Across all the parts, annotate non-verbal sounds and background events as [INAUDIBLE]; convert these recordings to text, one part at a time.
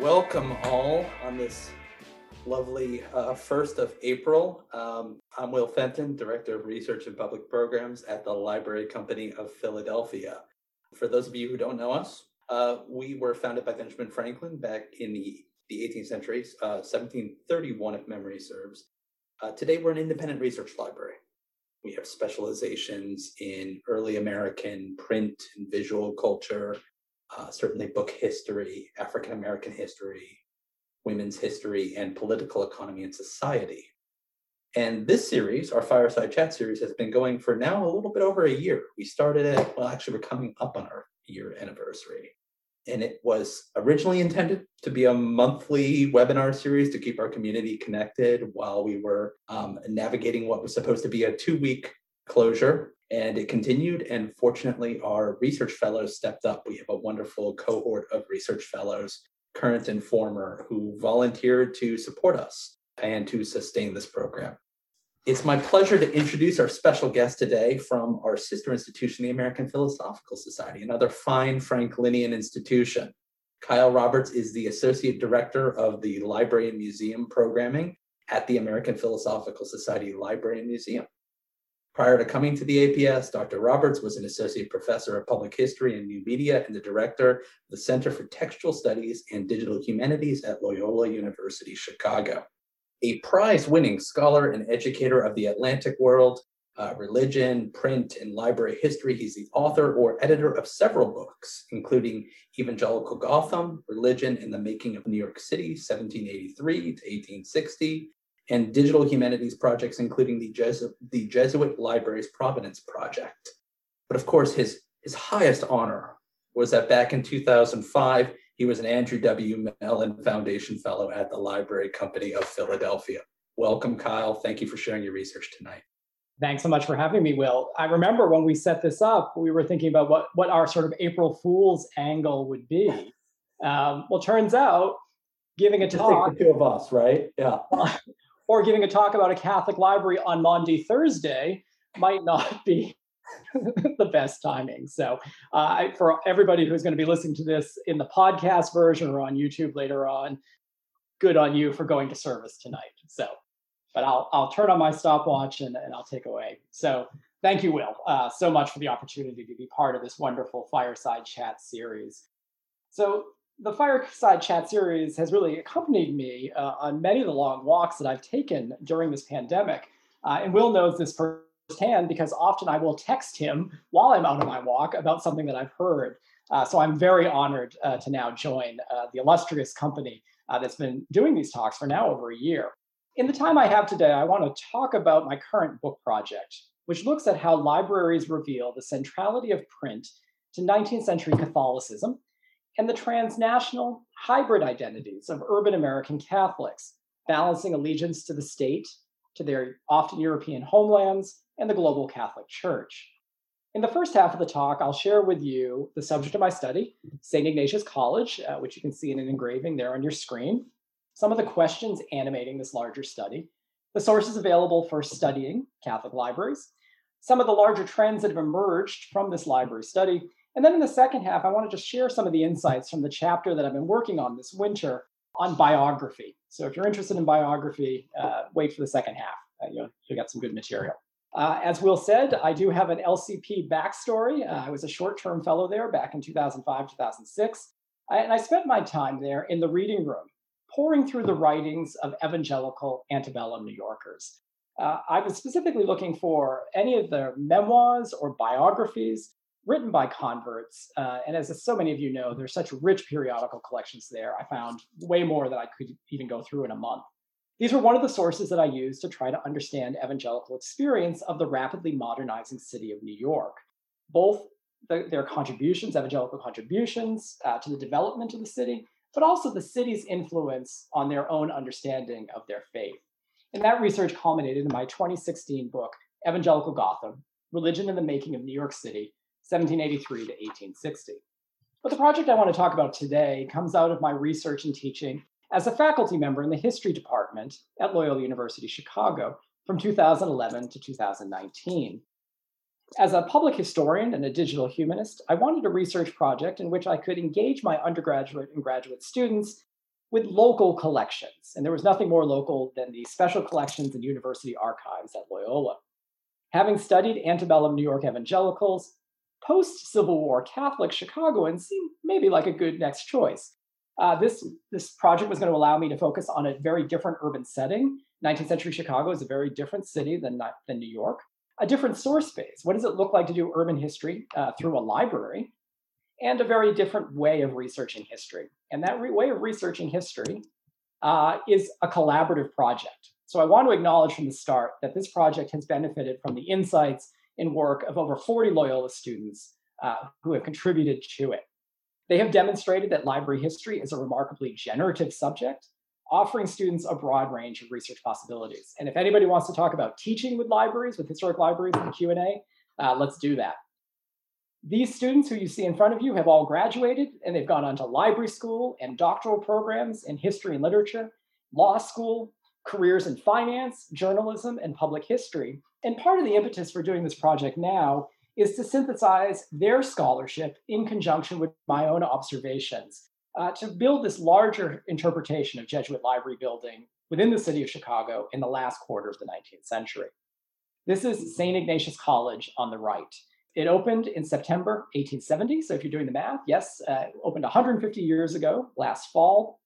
Welcome all on this lovely uh, 1st of April. Um, I'm Will Fenton, Director of Research and Public Programs at the Library Company of Philadelphia. For those of you who don't know us, uh, we were founded by Benjamin Franklin back in the, the 18th century, uh, 1731 if memory serves. Uh, today we're an independent research library. We have specializations in early American print and visual culture, uh, certainly book history, African American history, women's history, and political economy and society. And this series, our Fireside Chat series, has been going for now a little bit over a year. We started it, well, actually, we're coming up on our year anniversary. And it was originally intended to be a monthly webinar series to keep our community connected while we were um, navigating what was supposed to be a two week closure. And it continued. And fortunately, our research fellows stepped up. We have a wonderful cohort of research fellows, current and former, who volunteered to support us and to sustain this program. It's my pleasure to introduce our special guest today from our sister institution, the American Philosophical Society, another fine Franklinian institution. Kyle Roberts is the Associate Director of the Library and Museum Programming at the American Philosophical Society Library and Museum. Prior to coming to the APS, Dr. Roberts was an Associate Professor of Public History and New Media and the Director of the Center for Textual Studies and Digital Humanities at Loyola University, Chicago a prize winning scholar and educator of the Atlantic world, uh, religion, print, and library history. He's the author or editor of several books, including Evangelical Gotham, Religion and the Making of New York City, 1783 to 1860, and digital humanities projects, including the, Jesu- the Jesuit Libraries Provenance Project. But of course, his, his highest honor was that back in 2005, he was an Andrew W. Mellon Foundation Fellow at the Library Company of Philadelphia. Welcome, Kyle. Thank you for sharing your research tonight. Thanks so much for having me, Will. I remember when we set this up, we were thinking about what, what our sort of April Fool's angle would be. Um, well, turns out giving a talk. the two of us, right? Yeah. [LAUGHS] or giving a talk about a Catholic library on Maundy Thursday might not [LAUGHS] be the best timing. So, uh, for everybody who's going to be listening to this in the podcast version or on YouTube later on, good on you for going to service tonight. So, but I'll I'll turn on my stopwatch and, and I'll take away. So, thank you, Will, uh, so much for the opportunity to be part of this wonderful fireside chat series. So, the Fireside Chat series has really accompanied me uh, on many of the long walks that I've taken during this pandemic. Uh, and Will knows this firsthand because often I will text him while I'm out on my walk about something that I've heard. Uh, so I'm very honored uh, to now join uh, the illustrious company uh, that's been doing these talks for now over a year. In the time I have today, I want to talk about my current book project, which looks at how libraries reveal the centrality of print to 19th century Catholicism and the transnational hybrid identities of urban American Catholics, balancing allegiance to the state, to their often European homelands, and the global Catholic Church. In the first half of the talk, I'll share with you the subject of my study, St. Ignatius College, uh, which you can see in an engraving there on your screen, some of the questions animating this larger study, the sources available for studying Catholic libraries, some of the larger trends that have emerged from this library study, and then in the second half, I want to just share some of the insights from the chapter that I've been working on this winter on biography. So if you're interested in biography, uh, wait for the second half. Uh, you'll, you'll get some good material. Uh, as Will said, I do have an LCP backstory. Uh, I was a short term fellow there back in 2005, 2006. I, and I spent my time there in the reading room, poring through the writings of evangelical antebellum New Yorkers. Uh, I was specifically looking for any of their memoirs or biographies written by converts. Uh, and as so many of you know, there's such rich periodical collections there. I found way more than I could even go through in a month. These were one of the sources that I used to try to understand evangelical experience of the rapidly modernizing city of New York, both the, their contributions, evangelical contributions uh, to the development of the city, but also the city's influence on their own understanding of their faith. And that research culminated in my 2016 book, Evangelical Gotham Religion in the Making of New York City, 1783 to 1860. But the project I want to talk about today comes out of my research and teaching as a faculty member in the history department at Loyola University Chicago from 2011 to 2019. As a public historian and a digital humanist, I wanted a research project in which I could engage my undergraduate and graduate students with local collections. And there was nothing more local than the special collections and university archives at Loyola. Having studied antebellum New York evangelicals, post Civil War Catholic Chicagoans seemed maybe like a good next choice. Uh, this, this project was going to allow me to focus on a very different urban setting. 19th century Chicago is a very different city than, than New York, a different source base. What does it look like to do urban history uh, through a library? And a very different way of researching history. And that re- way of researching history uh, is a collaborative project. So I want to acknowledge from the start that this project has benefited from the insights and work of over 40 Loyola students uh, who have contributed to it. They have demonstrated that library history is a remarkably generative subject, offering students a broad range of research possibilities. And if anybody wants to talk about teaching with libraries, with historic libraries in the Q&A, uh, let's do that. These students who you see in front of you have all graduated and they've gone on to library school and doctoral programs in history and literature, law school, careers in finance, journalism, and public history. And part of the impetus for doing this project now is to synthesize their scholarship in conjunction with my own observations uh, to build this larger interpretation of Jesuit library building within the city of Chicago in the last quarter of the 19th century. This is St. Ignatius College on the right. It opened in September 1870. So if you're doing the math, yes, uh, opened 150 years ago, last fall.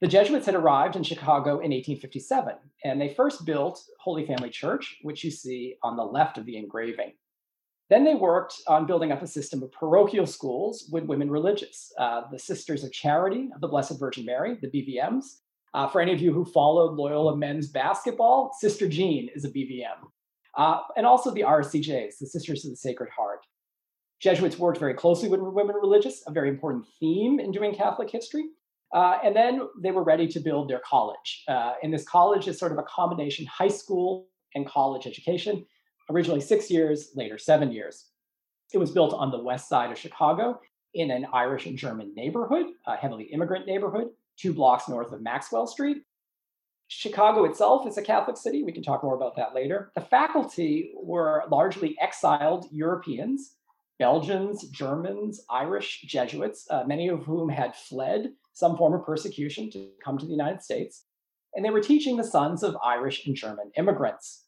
The Jesuits had arrived in Chicago in 1857, and they first built Holy Family Church, which you see on the left of the engraving. Then they worked on building up a system of parochial schools with women religious, uh, the Sisters of Charity of the Blessed Virgin Mary, the BVMs. Uh, for any of you who followed Loyola men's basketball, Sister Jean is a BVM. Uh, and also the RSCJs, the Sisters of the Sacred Heart. Jesuits worked very closely with women religious, a very important theme in doing Catholic history. Uh, and then they were ready to build their college. Uh, and this college is sort of a combination high school and college education, originally six years, later seven years. It was built on the west side of Chicago in an Irish and German neighborhood, a heavily immigrant neighborhood, two blocks north of Maxwell Street. Chicago itself is a Catholic city. We can talk more about that later. The faculty were largely exiled Europeans, Belgians, Germans, Irish Jesuits, uh, many of whom had fled some form of persecution to come to the United States, and they were teaching the sons of Irish and German immigrants.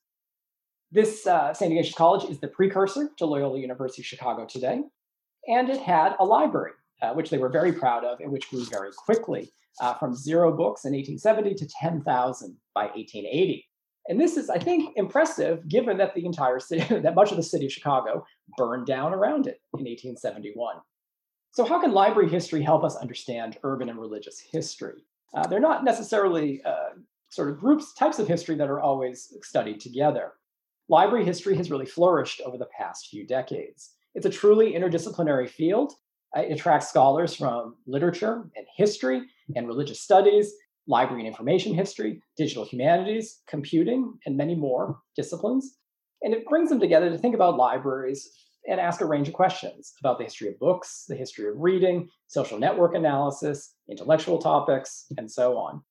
This uh, St. Ignatius College is the precursor to Loyola University Chicago today, and it had a library, uh, which they were very proud of and which grew very quickly uh, from zero books in 1870 to 10,000 by 1880. And this is, I think, impressive given that the entire city, [LAUGHS] that much of the city of Chicago burned down around it in 1871. So, how can library history help us understand urban and religious history? Uh, they're not necessarily uh, sort of groups, types of history that are always studied together. Library history has really flourished over the past few decades. It's a truly interdisciplinary field. Uh, it attracts scholars from literature and history and religious studies, library and information history, digital humanities, computing, and many more disciplines. And it brings them together to think about libraries and ask a range of questions about the history of books, the history of reading, social network analysis, intellectual topics, and so on.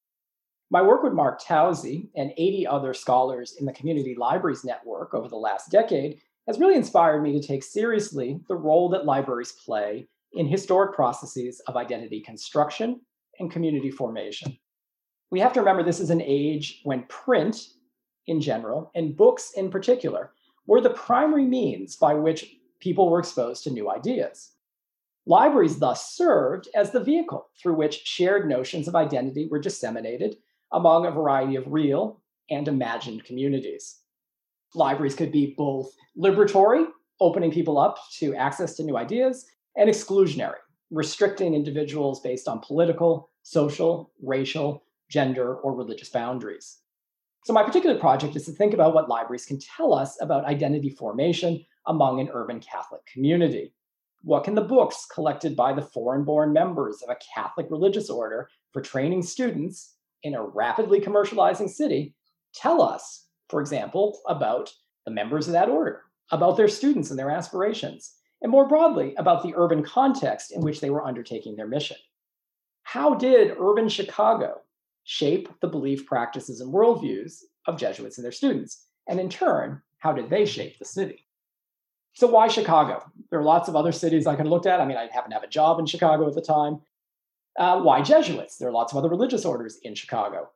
My work with Mark Towsey and 80 other scholars in the Community Libraries Network over the last decade has really inspired me to take seriously the role that libraries play in historic processes of identity construction and community formation. We have to remember this is an age when print in general and books in particular were the primary means by which people were exposed to new ideas. Libraries thus served as the vehicle through which shared notions of identity were disseminated among a variety of real and imagined communities. Libraries could be both liberatory, opening people up to access to new ideas, and exclusionary, restricting individuals based on political, social, racial, gender, or religious boundaries. So, my particular project is to think about what libraries can tell us about identity formation among an urban Catholic community. What can the books collected by the foreign born members of a Catholic religious order for training students in a rapidly commercializing city tell us, for example, about the members of that order, about their students and their aspirations, and more broadly, about the urban context in which they were undertaking their mission? How did urban Chicago shape the belief, practices, and worldviews of Jesuits and their students? And in turn, how did they shape the city? So, why Chicago? There are lots of other cities I could have looked at. I mean, I happen to have a job in Chicago at the time. Uh, why Jesuits? There are lots of other religious orders in Chicago.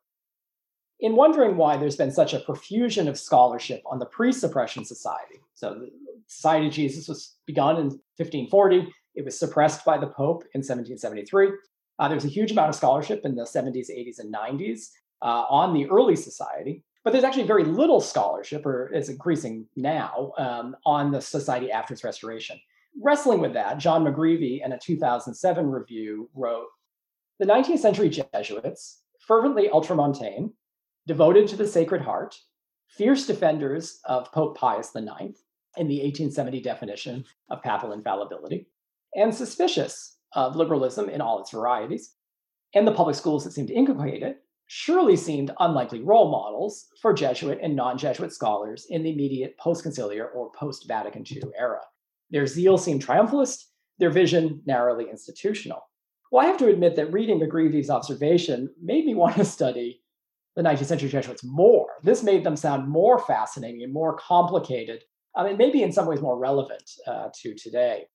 In wondering why there's been such a profusion of scholarship on the pre suppression society, so the Society of Jesus was begun in 1540, it was suppressed by the Pope in 1773. Uh, there was a huge amount of scholarship in the 70s, 80s, and 90s uh, on the early society, but there's actually very little scholarship, or it's increasing now, um, on the society after its restoration. Wrestling with that, John McGreevy, in a 2007 review, wrote The 19th century Jesuits, fervently ultramontane, devoted to the Sacred Heart, fierce defenders of Pope Pius IX in the 1870 definition of papal infallibility, and suspicious of liberalism in all its varieties, and the public schools that seem to inculcate it, surely seemed unlikely role models for Jesuit and non Jesuit scholars in the immediate post conciliar or post Vatican II era. Their zeal seemed triumphalist, their vision narrowly institutional. Well, I have to admit that reading McGreevy's observation made me [LAUGHS] want to study the 19th century Jesuits more. This made them sound more fascinating and more complicated, I mean, maybe in some ways more relevant uh, to today.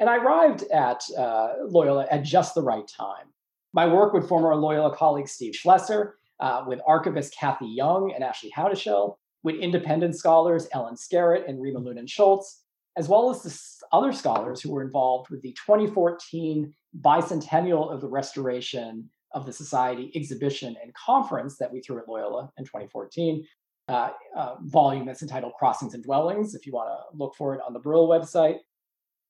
And I arrived at uh, Loyola at just the right time. My work with former Loyola colleague Steve Schloesser, uh, with archivist Kathy Young and Ashley Howdeshell, with independent scholars Ellen Skerrett and Rima Lunin Schultz, as well as the other scholars who were involved with the 2014 bicentennial of the restoration of the Society exhibition and conference that we threw at Loyola in 2014. Uh, uh, volume that's entitled Crossings and Dwellings, if you want to look for it on the Brill website,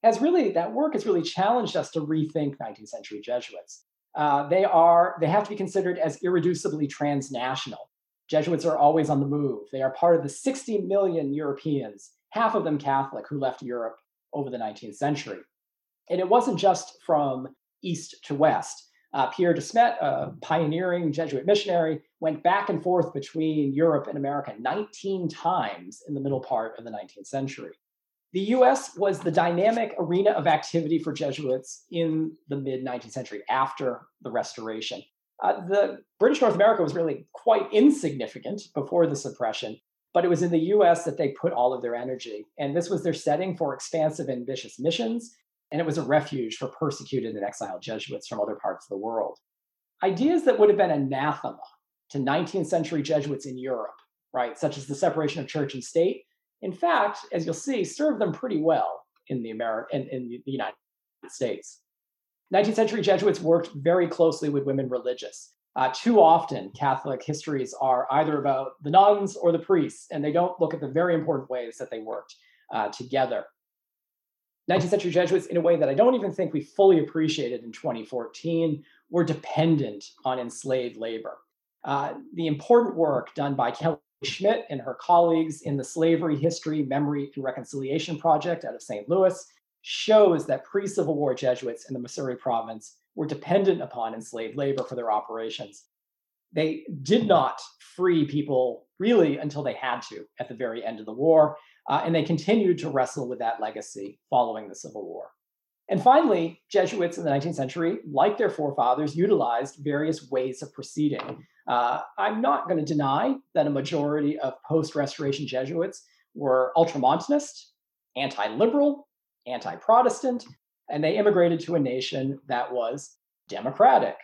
has really, that work has really challenged us to rethink 19th century Jesuits. Uh, they are, they have to be considered as irreducibly transnational. Jesuits are always on the move. They are part of the 60 million Europeans, half of them Catholic, who left Europe over the 19th century. And it wasn't just from east to west. Uh, Pierre de Smet, a pioneering Jesuit missionary, went back and forth between Europe and America 19 times in the middle part of the 19th century. The US was the dynamic arena of activity for Jesuits in the mid 19th century after the Restoration. Uh, the British North America was really quite insignificant before the suppression, but it was in the US that they put all of their energy. And this was their setting for expansive, ambitious missions and it was a refuge for persecuted and exiled Jesuits from other parts of the world. Ideas that would have been anathema to 19th century Jesuits in Europe, right, such as the separation of church and state, in fact, as you'll see, served them pretty well in the Ameri- in, in the United States. 19th century Jesuits worked very closely with women religious. Uh, too often, Catholic histories are either about the nuns or the priests, and they don't look at the very important ways that they worked uh, together. 19th century Jesuits, in a way that I don't even think we fully appreciated in 2014, were dependent on enslaved labor. Uh, the important work done by Kelly Schmidt and her colleagues in the Slavery History, Memory, and Reconciliation Project out of St. Louis shows that pre Civil War Jesuits in the Missouri province were dependent upon enslaved labor for their operations. They did not free people really until they had to at the very end of the war, uh, and they continued to wrestle with that legacy following the Civil War. And finally, Jesuits in the 19th century, like their forefathers, utilized various ways of proceeding. Uh, I'm not going to deny that a majority of post Restoration Jesuits were ultramontanist, anti liberal, anti Protestant, and they immigrated to a nation that was democratic,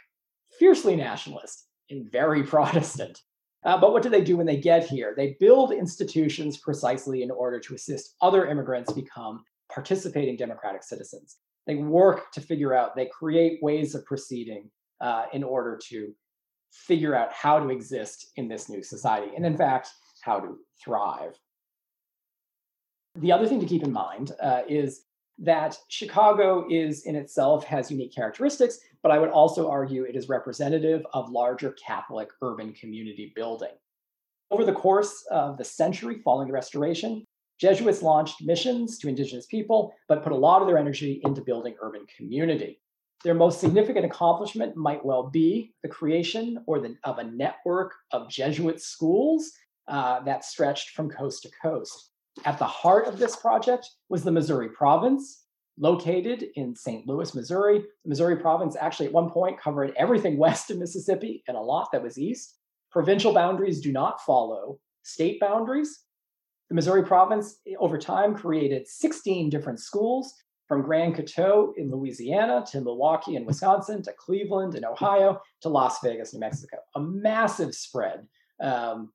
fiercely nationalist, and very [LAUGHS] Protestant. Uh, but what do they do when they get here? They build institutions precisely in order to assist other immigrants become participating democratic citizens. They work to figure out, they create ways of proceeding uh, in order to figure out how to exist in this new society, and in fact, how to thrive. The other thing to keep in mind uh, is that Chicago is in itself has unique characteristics, but I would also argue it is representative of larger Catholic urban community building. Over the course of the century following the Restoration, Jesuits launched missions to indigenous people, but put a lot of their energy into building urban community. Their most significant accomplishment might well be the creation or the, of a network of Jesuit schools uh, that stretched from coast to coast. At the heart of this project was the Missouri province, located in St. Louis, Missouri. The Missouri province actually at one point covered everything [LAUGHS] west of Mississippi and a lot that was east. Provincial boundaries do not follow state boundaries. The Missouri province, over time, created 16 different schools from Grand Coteau in Louisiana to Milwaukee in Wisconsin to Cleveland in Ohio to Las Vegas, New Mexico. A massive spread um,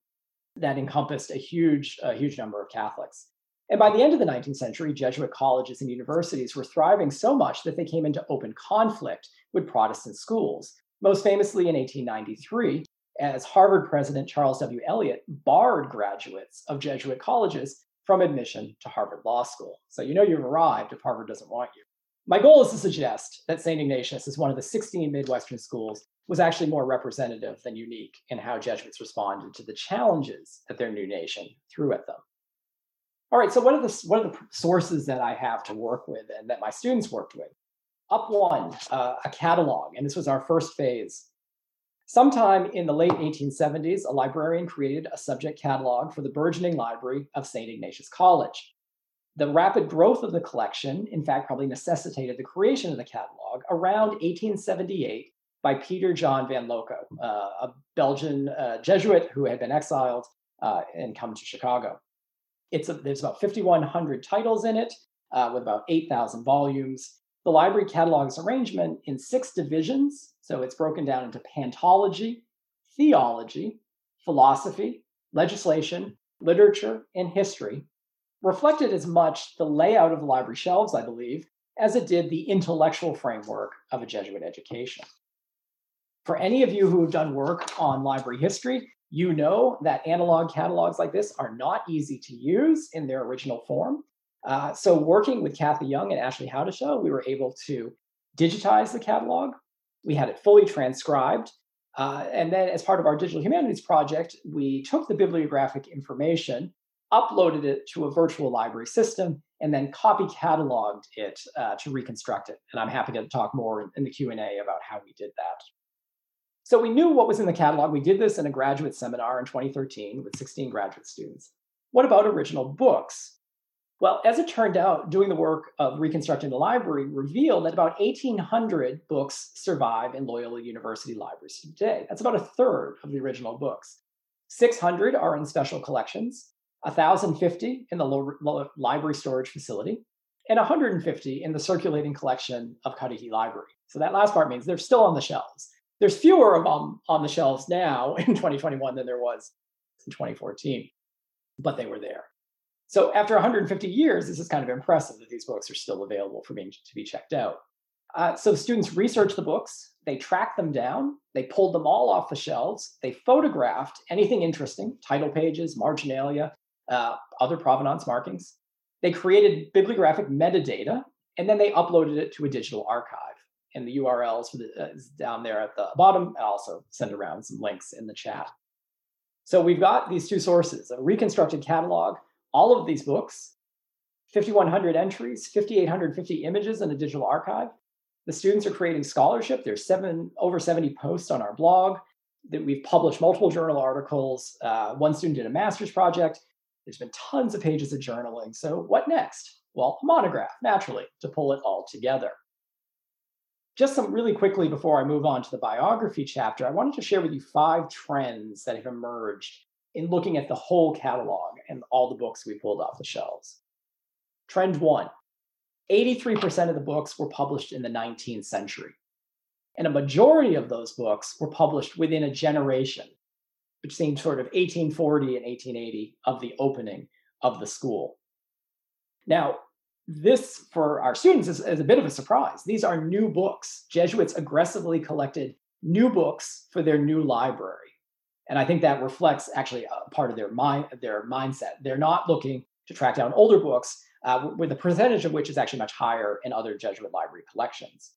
that encompassed a huge, a huge number of Catholics. And by the end of the 19th century, Jesuit colleges and universities were thriving so much that they came into open conflict with Protestant schools. Most famously in 1893, as Harvard President Charles W. Eliot barred graduates of Jesuit colleges from admission to Harvard Law School. So you know you've arrived if Harvard doesn't want you. My goal is to suggest that St. Ignatius, as one of the 16 Midwestern schools, was actually more representative than unique in how Jesuits responded to the challenges that their new nation threw at them. All right, so what are the what are the sources that I have to work with and that my students worked with? Up one, uh, a catalog, and this was our first phase Sometime in the late 1870s, a librarian created a subject catalog for the burgeoning library of St. Ignatius College. The rapid growth of the collection, in fact, probably necessitated the creation of the catalog around 1878 by Peter John van Loco, uh, a Belgian uh, Jesuit who had been exiled uh, and come to Chicago. It's a, there's about 5,100 titles in it, uh, with about 8,000 volumes. The library catalogs arrangement in six divisions. So it's broken down into pantology, theology, philosophy, legislation, literature, and history, reflected as much the layout of the library shelves, I believe, as it did the intellectual framework of a Jesuit education. For any of you who have done work on library history, you know that analog catalogs like this are not easy to use in their original form. Uh, so working with Kathy Young and Ashley Howdeshell, we were able to digitize the catalog. We had it fully transcribed. Uh, and then as part of our digital humanities project, we took the bibliographic information, uploaded it to a virtual library system, and then copy cataloged it uh, to reconstruct it. And I'm happy to talk more in the Q&A about how we did that. So we knew what was in the catalog. We did this in a graduate seminar in 2013 with 16 graduate students. What about original books? Well, as it turned out, doing the work of reconstructing the library revealed that about 1,800 books survive in Loyola University libraries today. That's about a third of the original books. 600 are in special collections, 1,050 in the library storage facility, and 150 in the circulating collection of Cudahy Library. So that last part means they're still on the shelves. There's fewer of them on the shelves now [LAUGHS] in 2021 than there was in 2014, but they were there. So after 150 years, this is kind of impressive that these books are still available for being to be checked out. Uh, so students researched the books, they tracked them down, they pulled them all off the shelves, they photographed anything interesting, title pages, marginalia, uh, other provenance markings. They created bibliographic metadata, and then they uploaded it to a digital archive. And the URLs for the, uh, is down there at the bottom. I'll also send around some links in the chat. So we've got these two sources, a reconstructed catalog all of these books, 5,100 entries, 5,850 images in a digital archive. The students are creating scholarship. There's seven over 70 posts on our blog that we've published multiple journal articles. Uh, one student did a master's project. There's been tons of pages of journaling. So what next? Well, a monograph, naturally, to pull it all together. Just some really quickly before I move on to the biography chapter, I wanted to share with you five trends that have emerged in looking at the whole catalog and all the books we pulled off the shelves. Trend one 83% of the books were published in the 19th century. And a majority of those books were published within a generation, between sort of 1840 and 1880 of the opening of the school. Now, this for our students is, is, a bit of a surprise. These are new books. Jesuits aggressively collected new books for their new library. And I think that reflects actually part of their mind, their mindset. They're not looking to track down older books, uh, with the percentage of which is actually much higher in other Jesuit library collections.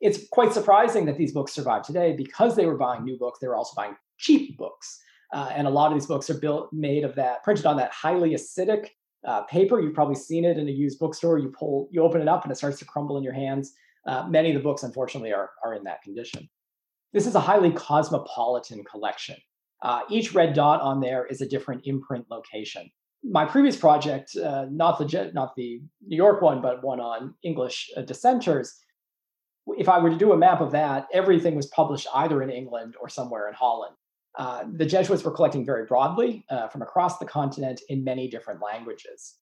It's quite surprising that these books survive today because they were buying new books. They were also buying cheap books, uh, and a lot of these books are built made of that printed on that highly acidic uh, paper. You've probably seen it in a used bookstore. You pull, you open it up, and it starts to crumble in your hands. Uh, many of the books, unfortunately, are are in that condition. This is a highly cosmopolitan collection. Uh, each red dot on there is a different imprint location. My previous project, uh, not the not the New York one, but one on English uh, dissenters. If I were to do a map of that, everything was published either in England or somewhere in Holland. Uh, the Jesuits were collecting very broadly uh, from across the continent in many different languages.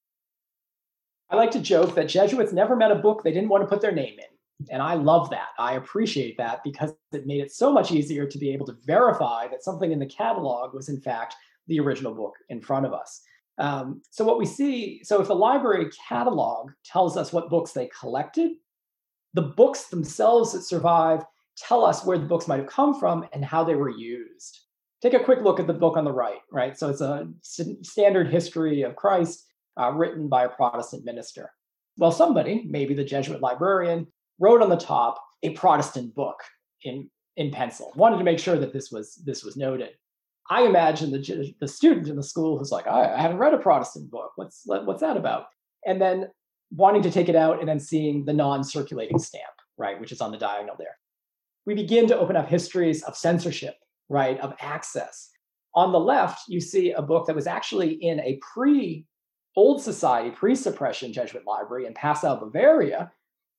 I like to joke that Jesuits never met a book they didn't want to put their name in. And I love that. I appreciate that because it made it so much easier to be able to verify that something in the catalog was, in fact, the original book in front of us. Um, so, what we see so, if the library catalog tells us what books they collected, the books themselves that survive tell us where the books might have come from and how they were used. Take a quick look at the book on the right, right? So, it's a standard history of Christ uh, written by a Protestant minister. Well, somebody, maybe the Jesuit librarian, wrote on the top a Protestant book in, in pencil. Wanted to make sure that this was this was noted. I imagine the the student in the school who's like, I, I haven't read a Protestant book. What's what's that about? And then wanting to take it out and then seeing the non-circulating stamp, right, which is on the diagonal there. We begin to open up histories of censorship, right, of access. On the left, you see a book that was actually in a pre Old Society pre-suppression Jesuit library in Passau, Bavaria,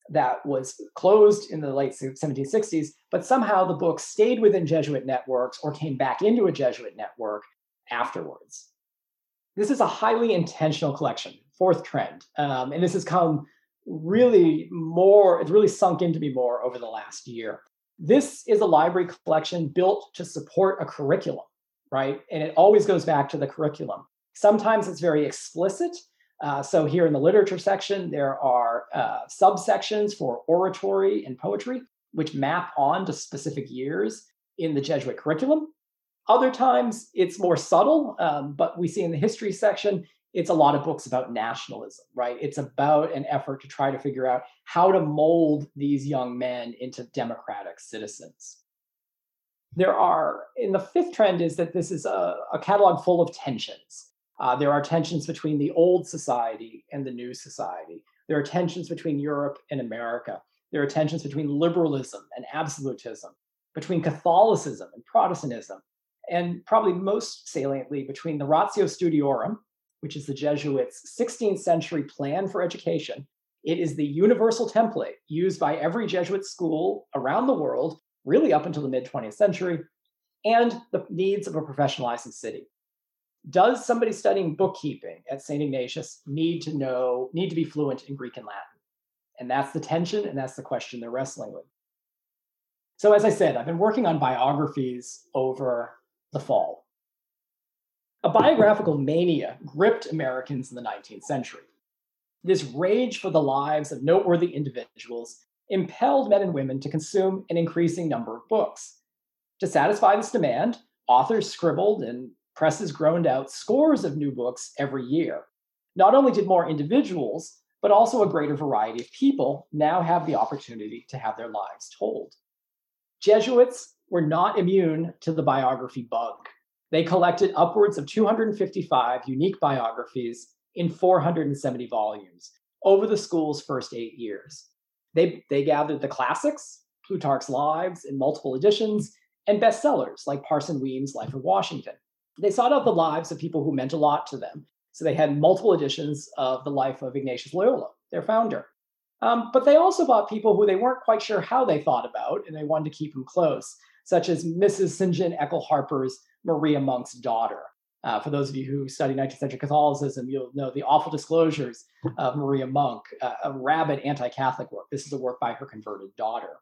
that was closed in the late 1760s, but somehow the book stayed within Jesuit networks or came back into a Jesuit network afterwards. This is a highly intentional collection, fourth trend. Um, and this has come really more, it's really sunk into me more over the last year. This is a library collection built to support a curriculum, right? And it always goes back to the curriculum. Sometimes it's very explicit. Uh, so here in the literature section, there are uh, subsections for oratory and poetry, which map on to specific years in the Jesuit curriculum. Other times it's more subtle, um, but we see in the history section, it's a lot of books about nationalism, right? It's about an effort to try to figure out how to mold these young men into democratic citizens. There are, in the fifth trend, is that this is a, a catalog full of tensions. Uh, there are tensions between the old society and the new society. There are tensions between Europe and America. There are tensions between liberalism and absolutism, between Catholicism and Protestantism, and probably most saliently between the Ratio Studiorum, which is the Jesuits' 16th century plan for education. It is the universal template used by every Jesuit school around the world, really up until the mid 20th century, and the needs of a professionalizing city does somebody studying bookkeeping at St. Ignatius need to know, need to be fluent in Greek and Latin? And that's the tension, and that's the question they're wrestling with. So, as I said, I've been working on biographies over the fall. A biographical mania gripped Americans in the 19th century. This rage for the lives of noteworthy individuals impelled men and women to consume an increasing number of books. To satisfy this demand, authors scribbled and presses groaned out scores of new books every year. Not only did more individuals, but also a greater variety of people now have the opportunity to have their lives told. Jesuits were not immune to the biography bug. They collected upwards of 255 unique biographies in 470 volumes over the school's first eight years. They, they gathered the classics, Plutarch's Lives in multiple editions, and bestsellers like Parson Weems' Life of Washington. They sought out the lives of people who meant a lot to them. So they had multiple editions of the life of Ignatius Loyola, their founder. Um, but they also bought people who they weren't quite sure how they thought about, and they wanted to keep them close, such as Mrs. St. John Eccles Harper's Maria Monk's daughter. Uh, for those of you who study 19th century Catholicism, you'll know the awful disclosures of Maria Monk, uh, a rabid anti Catholic work. This is a work by her converted daughter.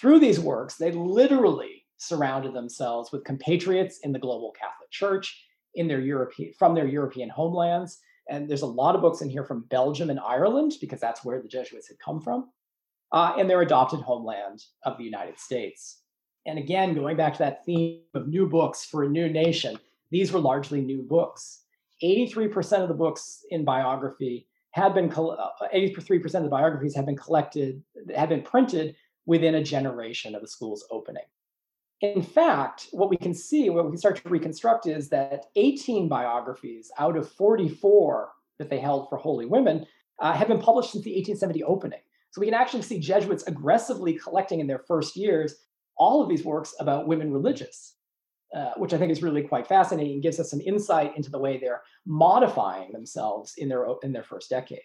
Through these works, they literally surrounded themselves with compatriots in the global Catholic Church in their European from their European homelands. And there's a lot of books in here from Belgium and Ireland because that's where the Jesuits had come from, uh, and their adopted homeland of the United States. And again, going back to that theme of new books for a new nation, these were largely new books. 83% of the books in biography had been 83% uh, of the biographies had been collected, had been printed within a generation of the school's opening. In fact, what we can see, what we can start to reconstruct is that 18 biographies out of 44 that they held for holy women uh, have been published since the 1870 opening. So we can actually see Jesuits aggressively collecting in their first years all of these works about women religious, uh, which I think is really quite fascinating and gives us some insight into the way they're modifying themselves in their, in their first decade.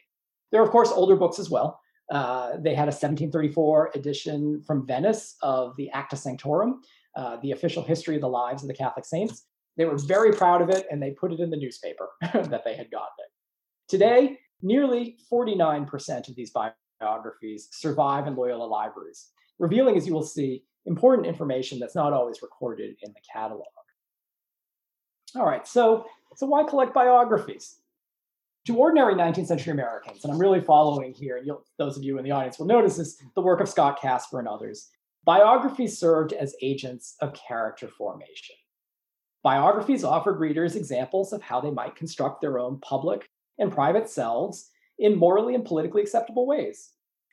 There are, of course, older books as well. Uh, they had a 1734 edition from Venice of the Acta Sanctorum, uh, the official history of the lives of the Catholic saints. They were very proud of it and they put it in the newspaper [LAUGHS] that they had gotten it. Today, nearly 49% of these biographies survive in Loyola libraries, revealing, as you will see, important information that's not always recorded in the catalog. All right, so, so why collect biographies? To ordinary 19th century Americans, and I'm really following here, and those of you in the audience will notice this, the work of Scott Casper and others, biographies served as agents of character formation. Biographies offered readers examples of how they might construct their own public and private selves in morally and politically acceptable ways.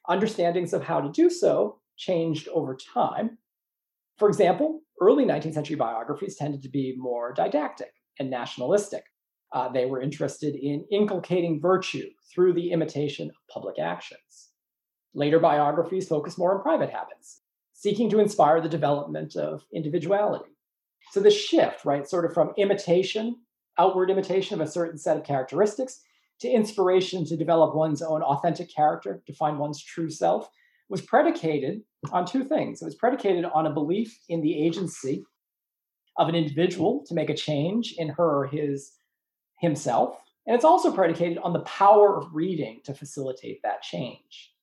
Understandings of how to do so changed over time. For example, early 19th century biographies tended to be more didactic and nationalistic. Uh, they were interested in inculcating virtue through the imitation of public actions. Later biographies focused more on private habits, seeking to inspire the development of individuality. So the shift, right, sort of from imitation, outward imitation of a certain set of characteristics, to inspiration to develop one's own authentic character, to find one's true self, was predicated on two things. It was predicated on a belief in the agency of an individual to make a change in her or his himself. And it's also predicated on the power of reading to facilitate that change.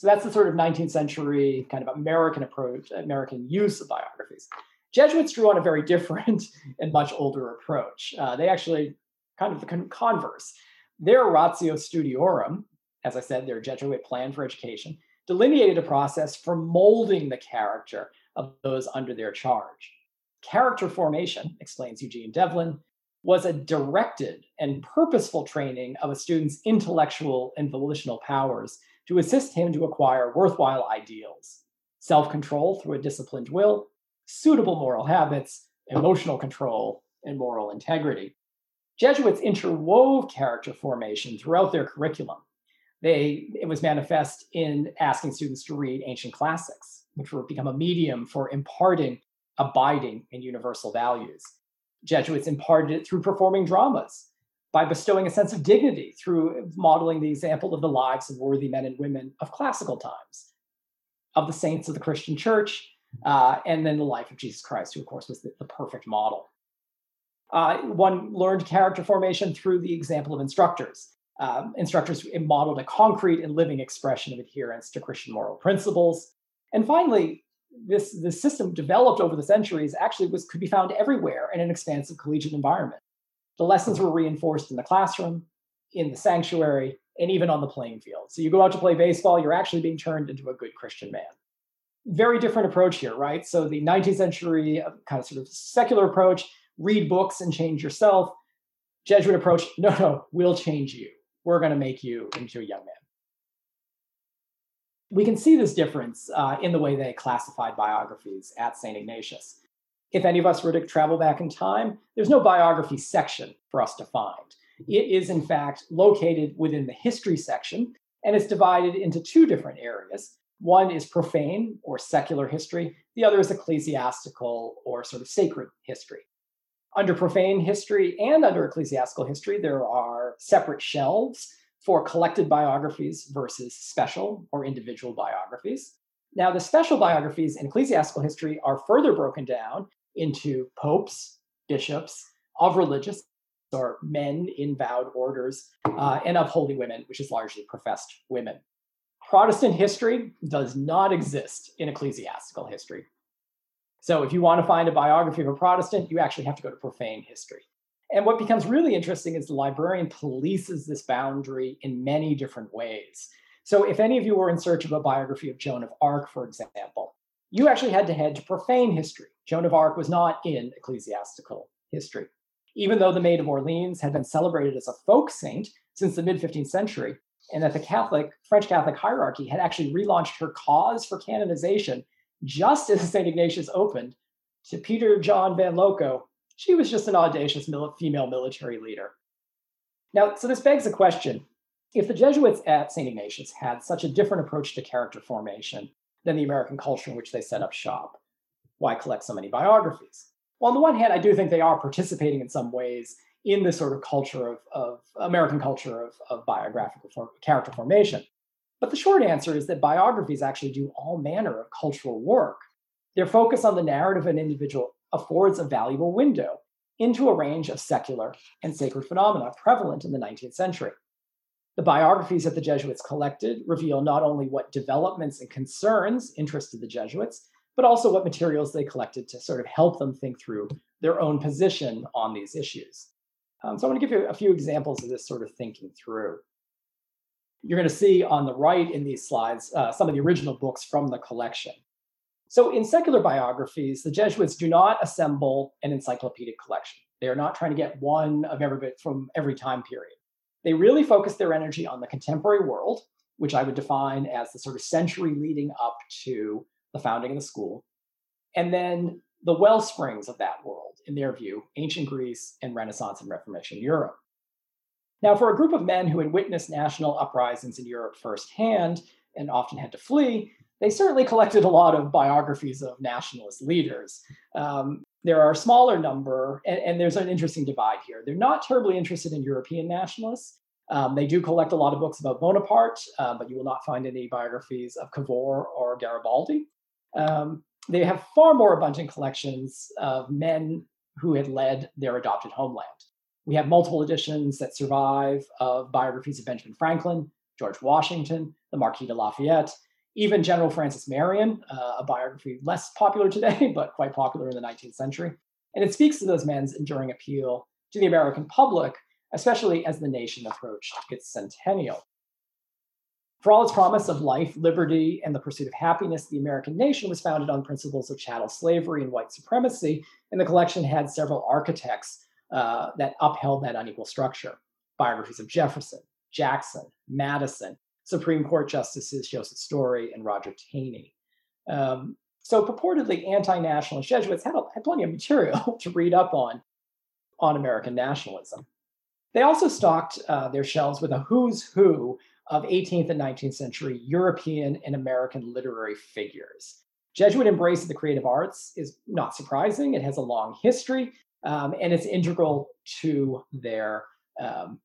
So that's the sort of 19th century kind of American approach, American use of biographies. Jesuits drew on a very [LAUGHS] different and much older approach. Uh, they actually kind of converse. Their ratio studiorum, as I said, their Jesuit plan for education, delineated a process for molding the character of those under their charge. Character formation, explains Eugene Devlin, was a directed and purposeful training of a student's intellectual and volitional powers to assist him to acquire worthwhile ideals, self control through a disciplined will, suitable moral habits, emotional control, and moral integrity. Jesuits interwove character formation throughout their curriculum. They, it was manifest in asking students to read ancient classics, which would become a medium for imparting abiding and universal values. Jesuits imparted it through performing dramas, by bestowing a sense of dignity through modeling the example of the lives of worthy men and women of classical times, of the saints of the Christian church, uh, and then the life of Jesus Christ, who, of course, was the, the perfect model. Uh, one learned character formation through the example of instructors. Um, instructors modeled a concrete and living expression of adherence to Christian moral principles. And finally, this, this system developed over the centuries actually was could be found everywhere in an expansive collegiate environment. The lessons were reinforced in the classroom, in the sanctuary, and even on the playing field. So you go out to play baseball, you're actually being turned into a good Christian man very different approach here, right? So the 19th century uh, kind of sort of secular approach, read books and change yourself. Jesuit approach, [LAUGHS] no, no, we'll change you. We're going to make you into a young man. We can see this difference uh, in the way they classified biographies at St. Ignatius. If any of us were to travel back in time, there's no biography section for us to find. It is, in fact, located within the history section, and it's divided into two different areas one is profane or secular history, the other is ecclesiastical or sort of sacred history. Under profane history and under ecclesiastical history, there are separate shelves for collected biographies versus special or individual biographies. Now, the special biographies in ecclesiastical history are further broken down into popes, bishops, of religious or men in vowed orders, uh, and of holy women, which is largely professed women. Protestant history does not exist in ecclesiastical history. So if you want to find a biography of a Protestant, you actually have to go to profane history. And what becomes really interesting is the librarian polices this boundary in many different ways. So if any of you were in search of a biography of Joan of Arc, for example, you actually had to head to profane history. Joan of Arc was not in ecclesiastical history. Even though the Maid of Orleans had been celebrated as a folk saint since the mid 15th century, and that the Catholic, French Catholic hierarchy had actually relaunched her cause for canonization just as [LAUGHS] St. Ignatius opened to Peter John Van Loco. She was just an audacious mil- female military leader. Now, so this begs the question if the Jesuits at St. Ignatius had such a different approach to character formation than the American culture in which they set up shop, why collect so many biographies? Well, on the one hand, I do think they are participating in some ways in this sort of culture of, of American culture of, of biographical form, character formation. But the short answer is that biographies actually do all manner of cultural work. Their focus on the narrative of an individual affords a valuable window into a range of secular and sacred phenomena prevalent in the 19th century. The biographies that the Jesuits collected reveal not only what developments and concerns interested the Jesuits, but also what materials they collected to sort of help them think through their own position on these issues. Um, so I want to give you a few examples of this sort of thinking through. You're going to see on the right in these slides uh, some of the original books from the collection. So in secular biographies, the Jesuits do not assemble an encyclopedic collection. They are not trying to get one of every bit from every time period. They really focus their energy on the contemporary world, which I would define as the sort of century leading up to the founding of the school, and then the well springs of that world, in their view, ancient Greece and Renaissance and Reformation Europe. Now, for a group of men who had witnessed national uprisings in Europe firsthand and often had to flee, they certainly collected a lot of biographies of nationalist leaders. Um, there are a smaller number, and, and, there's an interesting divide here. They're not terribly interested in European nationalists. Um, they do collect a lot of books about Bonaparte, uh, but you will not find any biographies of Cavour or Garibaldi. Um, they have far more abundant collections of men who had led their adopted homeland. We have multiple editions that survive of biographies of Benjamin Franklin, George Washington, the Marquis de Lafayette, even General Francis Marion, uh, a biography less popular today, [LAUGHS] but quite popular in the 19th century. And it speaks to those men's enduring appeal to the American public, especially as the nation approached its centennial. For all its promise of life, liberty, and the pursuit of happiness, the American nation was founded on principles of chattel slavery and white supremacy, and the collection had several architects uh, that upheld that unequal structure. Biographies of Jefferson, Jackson, Madison, Supreme Court Justices Joseph Story and Roger Taney. Um, so purportedly anti-nationalist Jesuits had, had plenty of material [LAUGHS] to read up on on American nationalism. They also stocked uh, their shelves with a who's who of 18th and 19th century European and American literary figures. Jesuit embrace of the creative arts is not surprising. It has a long history, um, and it's integral to their um,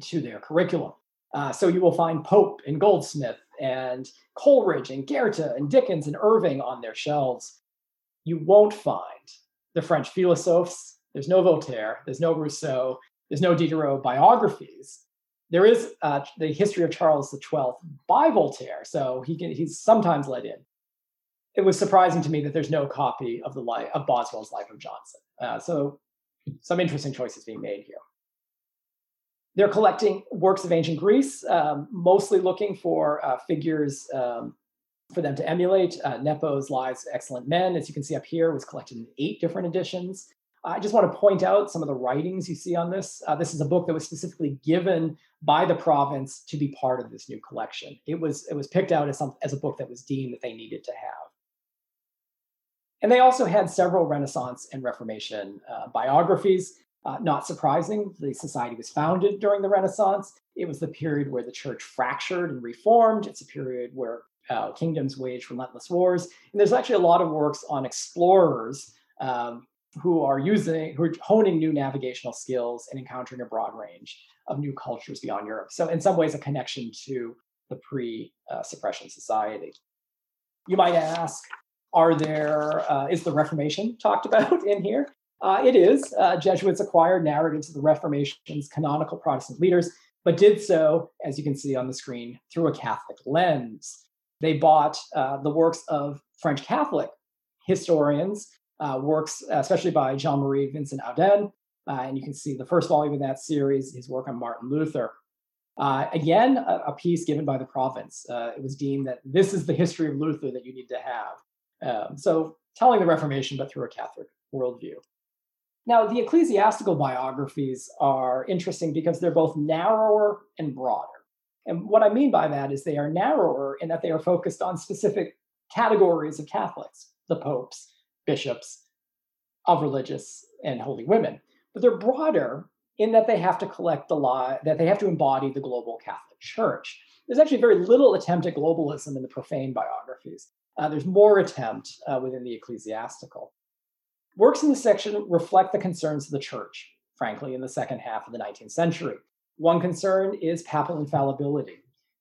to their curriculum. Uh, so you will find Pope and Goldsmith and Coleridge and Goethe and Dickens and Irving on their shelves. You won't find the French philosophes. There's no Voltaire. There's no Rousseau. There's no Diderot biographies. There is uh, the history of Charles XII by Voltaire, so he can, he's sometimes let in. It was surprising to me that there's no copy of the life of Boswell's Life of Johnson. Uh, so some interesting choices being made here. They're collecting works of ancient Greece, um, mostly looking for uh, figures um, for them to emulate. Uh, Nepos' Lives Excellent Men, as you can see up here, was collected in eight different editions. I just want to point out some of the writings you see on this. Uh, this is a book that was specifically given by the province to be part of this new collection. It was it was picked out as some as a book that was deemed that they needed to have. And they also had several Renaissance and Reformation uh, biographies. Uh, not surprising, the society was founded during the Renaissance. It was the period where the church fractured and reformed. It's a period where uh, kingdoms waged relentless wars. And there's actually a lot of works on explorers um, who are using, who are honing new navigational skills and encountering a broad range of new cultures beyond Europe. So, in some ways, a connection to the pre suppression society. You might ask, are there, uh, is the Reformation talked about [LAUGHS] in here? Uh, it is. Uh, Jesuits acquired narratives of the Reformation's canonical Protestant leaders, but did so, as you can see on the screen, through a Catholic lens. They bought uh, the works of French Catholic historians, uh, works especially by Jean Marie Vincent Audin. uh, and you can see the first volume of that series, his work on Martin Luther. Uh, again, a, a, piece given by the province. it was deemed that this is the history of Luther that you need to have. Um, so, telling the Reformation, but through a Catholic worldview. Now, the ecclesiastical biographies are interesting because they're both narrower and broader. And what I mean by that is they are narrower in that they are focused on specific categories of Catholics, the popes, bishops, of religious and holy women. But they're broader in that they have to collect the law, that they have to embody the global Catholic Church. There's actually very little attempt at globalism in the profane biographies. Uh, there's more attempt uh, within the ecclesiastical. Works in this section reflect the concerns of the church, frankly, in the second half of the 19th century. One concern is papal infallibility.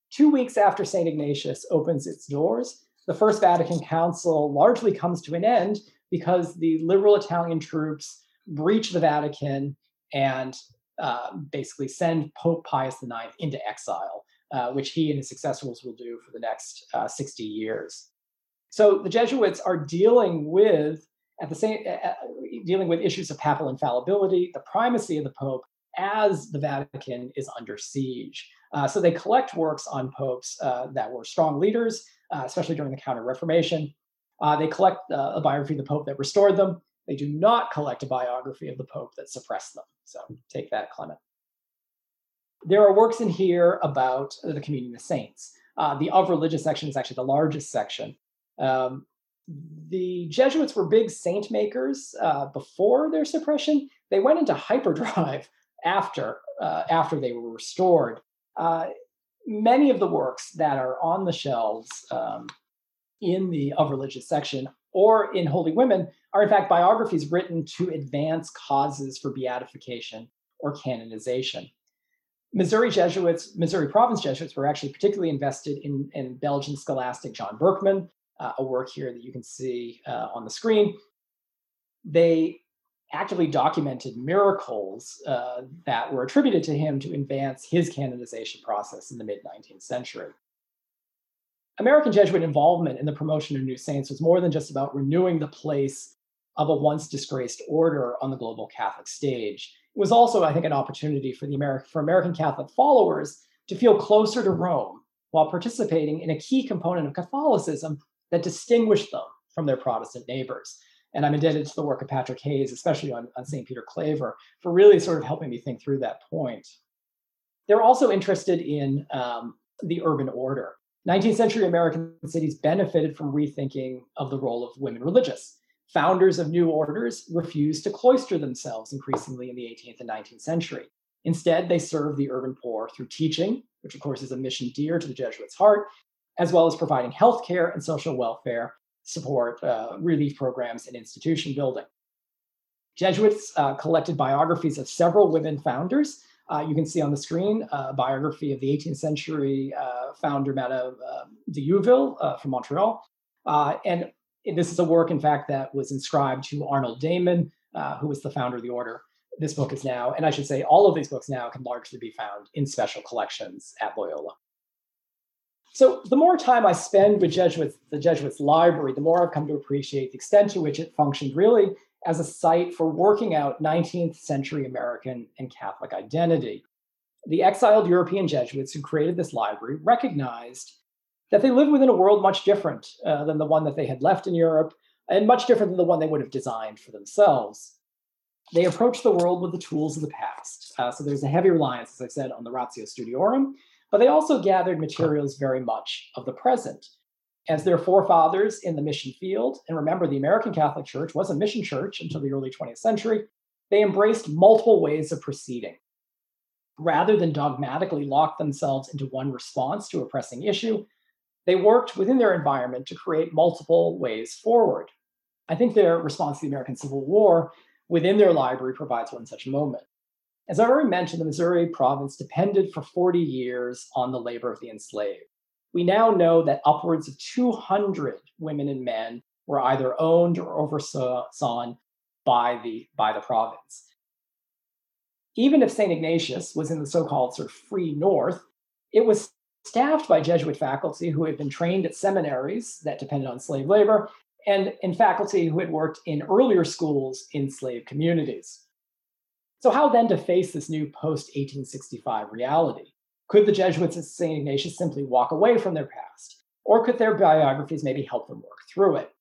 Two weeks after St. Ignatius opens its doors, the First Vatican Council largely comes to an end because the liberal Italian troops breach the Vatican and uh, basically send Pope Pius IX into exile, uh, which he and his successors will do for the next uh, 60 years. So the Jesuits are dealing with at the same dealing with issues of papal infallibility, the primacy of the Pope as the Vatican is under siege. Uh, so they collect works on popes uh, that were strong leaders, uh, especially during the Counter Reformation. Uh, they collect uh, a biography of the Pope that restored them. They do not collect a biography of the Pope that suppressed them. So take that, Clement. There are works in here about the communion of saints. Uh, the of religious section is actually the largest section. Um, the Jesuits were big saint makers uh, before their suppression. They went into hyperdrive [LAUGHS] after uh, after they were restored. Uh, many of the works that are on the shelves um, in the of religious section or in Holy Women are in fact biographies written to advance causes for beatification or canonization. Missouri Jesuits, Missouri Province Jesuits were actually particularly invested in, in Belgian scholastic John Berchmans, uh, a work here that you can see uh, on the screen. They actively documented miracles uh, that were attributed to him to advance his canonization process in the mid 19th century. American Jesuit involvement in the promotion of new saints was more than just about renewing the place of a once disgraced order on the global Catholic stage. It was also, I think, an opportunity for the American for American Catholic followers to feel closer to Rome while participating in a key component of Catholicism that distinguished them from their Protestant neighbors. And I'm indebted to the work of Patrick Hayes, especially on, on St. Peter Claver, for really sort of helping me think through that point. They're also interested in um, the urban order. 19th century American cities benefited from rethinking of the role of women religious. Founders of new orders refused to cloister themselves increasingly in the 18th and 19th century. Instead, they served the urban poor through teaching, which of course is a mission dear to the Jesuits' heart, as well as providing healthcare and social welfare support, uh, relief programs, and institution building. Jesuits uh, collected biographies of several women founders. Uh, you can see on the screen a biography of the 18th century uh, founder, Madame uh, de Youville uh, from Montreal. and this is a work, in fact, that was inscribed to Arnold Damen, who was the founder of the order. This book is now, and I should say, all of these books now can largely be found in special collections at Loyola. So the more time I spend with Jesuits, the Jesuits library, the more I've come to appreciate the extent to which it functioned really as a site for working out 19th century American and Catholic identity. The exiled European Jesuits who created this library recognized that they lived within a world much different uh, than the one that they had left in Europe and much different than the one they would have designed for themselves. They approached the world with the tools of the past. Uh, so there's a heavy reliance, as I said, on the Ratio Studiorum, but they also gathered materials very much of the present. As their forefathers in the mission field, and remember, the American Catholic Church was a mission church until the early 20th century, they embraced multiple ways of proceeding. Rather than dogmatically lock themselves into one response to a pressing issue, they worked within their environment to create multiple ways forward. I think their response to the American Civil War within their library provides one such moment. As I already mentioned, the Missouri province depended for 40 years on the labor of the enslaved. We now know that upwards of 200 women and men were either owned or oversawn by the, by the province. Even if St. Ignatius was in the so called sort of free north, it was staffed by Jesuit faculty who had been trained at seminaries that depended on slave labor and in faculty who had worked in earlier schools in slave communities. So, how then to face this new post 1865 reality? Could the Jesuits at St. Ignatius simply walk away from their past? Or could their biographies maybe help them work through it?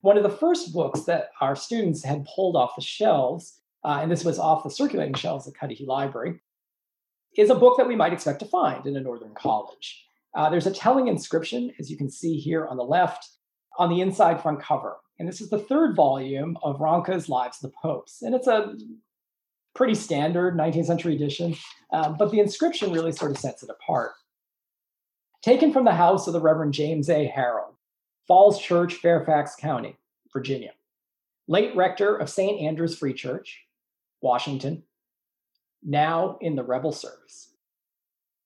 One of the first books that our students had pulled off the shelves, uh, and this was off the circulating shelves at Cudahy Library, is a book that we might expect to find in a Northern college. Uh, there's a telling inscription, as you can see here on the left, on the inside front cover. And this is the third volume of Ranke's Lives of the Popes. And it's a pretty standard 19th century edition, um, but the inscription really sort of sets it apart. Taken from the house of the Reverend James A. Harold, Falls Church, Fairfax County, Virginia. Late rector of St. Andrew's Free Church, Washington, now in the rebel service.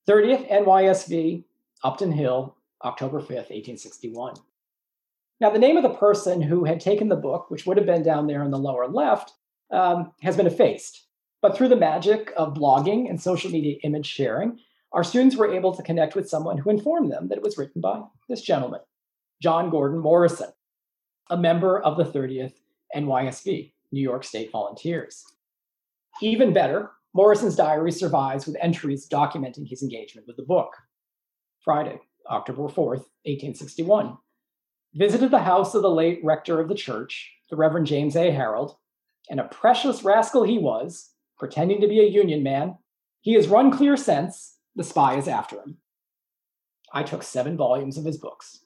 30th NYSV, Upton Hill, October 5th, 1861. Now, the name of the person who had taken the book, which would have been down there in the lower left, um, has been effaced But through the magic of blogging and social media image sharing, our students were able to connect with someone who informed them that it was written by this gentleman, John Gordon Morrison, a member of the 30th NYSV, New York State Volunteers. Even better, Morrison's diary survives with entries documenting his engagement with the book. Friday, October 4th, 1861. Visited the house of the late rector of the church, the Reverend James A. Harold, and a precious rascal he was, pretending to be a Union man. He has run clear since, the spy is after him. I took seven volumes of his books.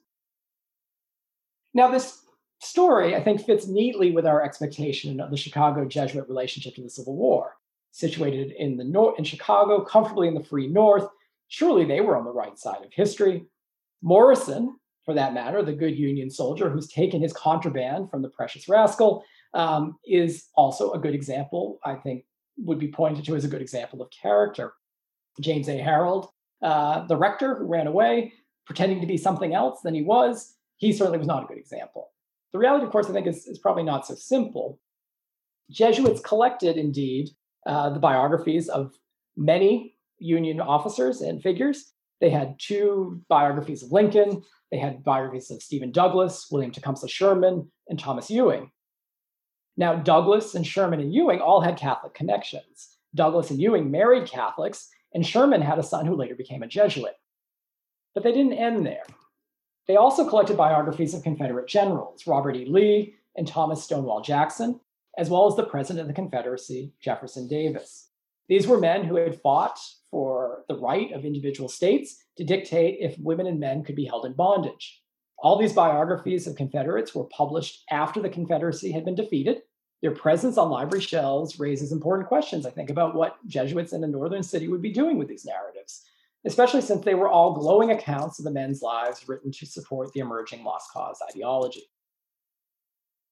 Now, this story, I think, fits neatly with our expectation of the Chicago Jesuit relationship to the Civil War. Situated in the north in Chicago, comfortably in the free north, surely they were on the right side of history. Morrison, for that matter, the good Union soldier who's taken his contraband from the precious rascal, um, is also a good example, I think, would be pointed to as a good example of character. James A. Harold, uh, the rector who ran away, pretending to be something else than he was, he certainly was not a good example. The reality, of course, I think is, is probably not so simple. Jesuits collected, indeed, uh, the biographies of many Union officers and figures. They had two biographies of Lincoln. They had biographies of Stephen Douglas, William Tecumseh Sherman, and Thomas Ewing. Now, Douglas and Sherman and Ewing all had Catholic connections. Douglas and Ewing married Catholics, and Sherman had a son who later became a Jesuit. But they didn't end there. They also collected biographies of Confederate generals, Robert E. Lee and Thomas Stonewall Jackson, as well as the President of the Confederacy, Jefferson Davis. These were men who had fought for the right of individual states to dictate if women and men could be held in bondage. All these biographies of Confederates were published after the Confederacy had been defeated. Their presence on library shelves raises important questions, I think, about what Jesuits in a northern city would be doing with these narratives, especially since they were all glowing accounts of the men's lives written to support the emerging lost cause ideology.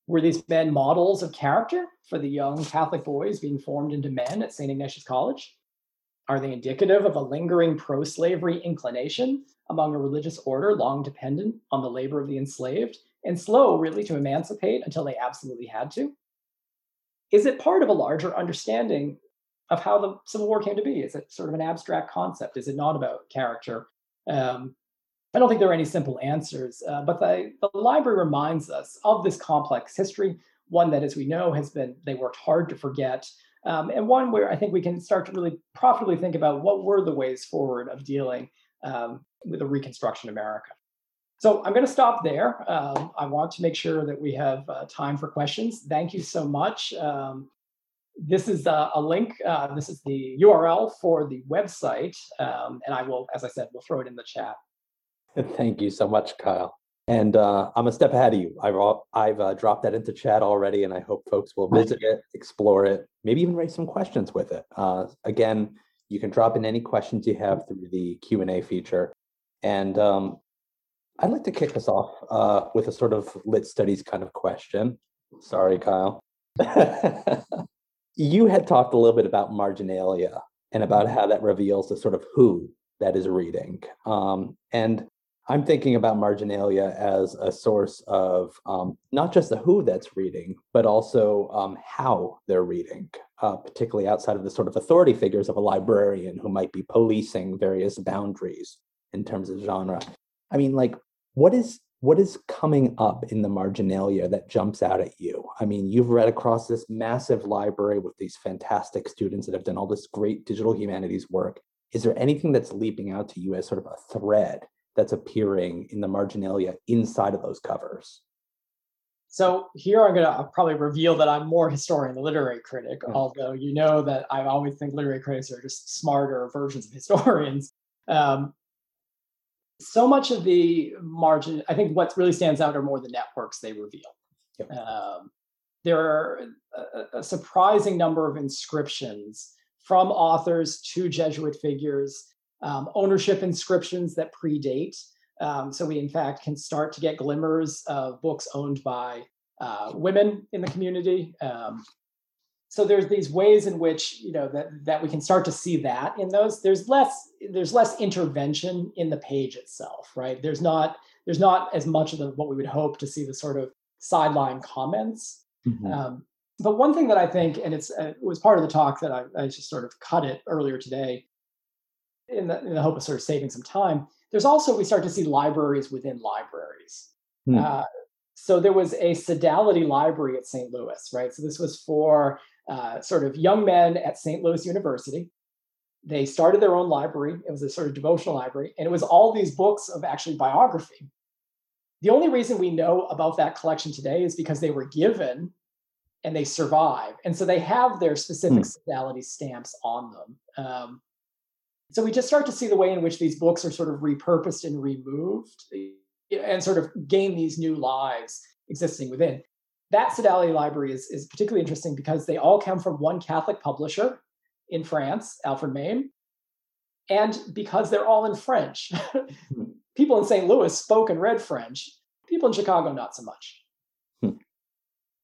Were these men models of character for the young Catholic boys being formed into men at St. Ignatius College? Are they indicative of a lingering pro slavery inclination among a religious order long dependent on the labor of the enslaved and slow, really, to emancipate until they absolutely had to? Is it part of a larger understanding of how the Civil War came to be? Is it sort of an abstract concept? Is it not about character? Um, I don't think there are any simple answers, uh, but the, the library reminds us of this complex history, one that, as we know, has been, they worked hard to forget, um, and one where I think we can start to really profitably think about what were the ways forward of dealing um, with a Reconstruction America. So I'm going to stop there. Um, I want to make sure that we have uh, time for questions. Thank you so much. Um, this is a, a link. Uh, this is the URL for the website, um, and I will, as I said, we'll throw it in the chat. Thank you so much, Kyle. And uh, I'm a step ahead of you. I've I've uh, dropped that into chat already, and I hope folks will visit it, explore it, maybe even raise some questions with it. Uh, again, you can drop in any questions you have through the Q and A feature. And um, I'd like to kick us off uh, with a sort of lit studies kind of question. Sorry, Kyle. [LAUGHS] you had talked a little bit about marginalia and about how that reveals the sort of who that is reading. Um, and I'm thinking about marginalia as a source of um, not just the who that's reading, but also um, how they're reading, uh, particularly outside of the sort of authority figures of a librarian who might be policing various boundaries in terms of genre. I mean, like, what is what is coming up in the marginalia that jumps out at you? I mean, you've read across this massive library with these fantastic students that have done all this great digital humanities work. Is there anything that's leaping out to you as sort of a thread that's appearing in the marginalia inside of those covers. So here I'm going to probably reveal that I'm more historian than literary critic, mm. although you know that I always think literary critics are just smarter versions of historians. Um, so much of the margin, I think what really stands out are more the networks they reveal. Yep. Um, there are a, a surprising number of inscriptions from authors to Jesuit figures um, ownership inscriptions that predate. Um, so we, in fact, can start to get glimmers of books owned by uh, women in the community. Um, so there's these ways in which you know that that we can start to see that in those. There's less there's less intervention in the page itself, right? There's not there's not as much of the what we would hope to see the sort of sideline comments. Mm-hmm. Um, but one thing that I think, and it's uh, it was part of the talk that I, I, just sort of cut it earlier today, in the, in the hope of sort of saving some time. There's also we start to see libraries within libraries. Hmm. Uh, so there was a Sodality Library at St. Louis, right? So this was for uh, sort of young men at St. Louis University. They started their own library. It was a sort of devotional library, and it was all these books of actually biography. The only reason we know about that collection today is because they were given and they survive. And so they have their specific mm. stamps on them. Um, so we just start to see the way in which these books are sort of repurposed and removed and sort of gain these new lives existing within. That Sodality Library is, is particularly interesting because they all come from one Catholic publisher in France, Alfred Mame, and because they're all in French. Hmm. [LAUGHS] People in St. Louis spoke and read French. People in Chicago, not so much. Hmm.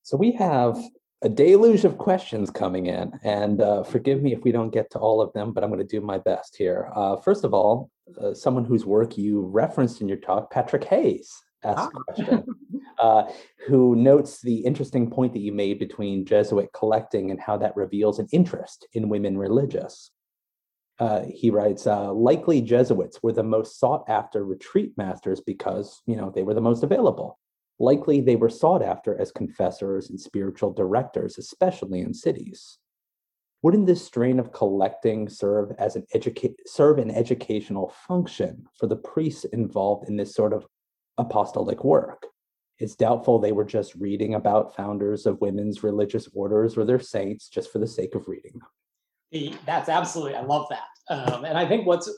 So we have a deluge of questions coming in, and uh, forgive me if we don't get to all of them, but I'm going to do my best here. Uh, first of all, uh, someone whose work you referenced in your talk, Patrick Hayes, asked ah. a question, [LAUGHS] uh, who notes the interesting point that you made between Jesuit collecting and how that reveals an interest in women religious. Uh, he writes, uh, likely Jesuits were the most sought after retreat masters because, you know, they were the most available. Likely they were sought after as confessors and spiritual directors, especially in cities. Wouldn't this strain of collecting serve as an educa- serve an educational function for the priests involved in this sort of apostolic work? It's doubtful they were just reading about founders of women's religious orders or their saints just for the sake of reading them. That's absolutely, I love that. Um, and I think what's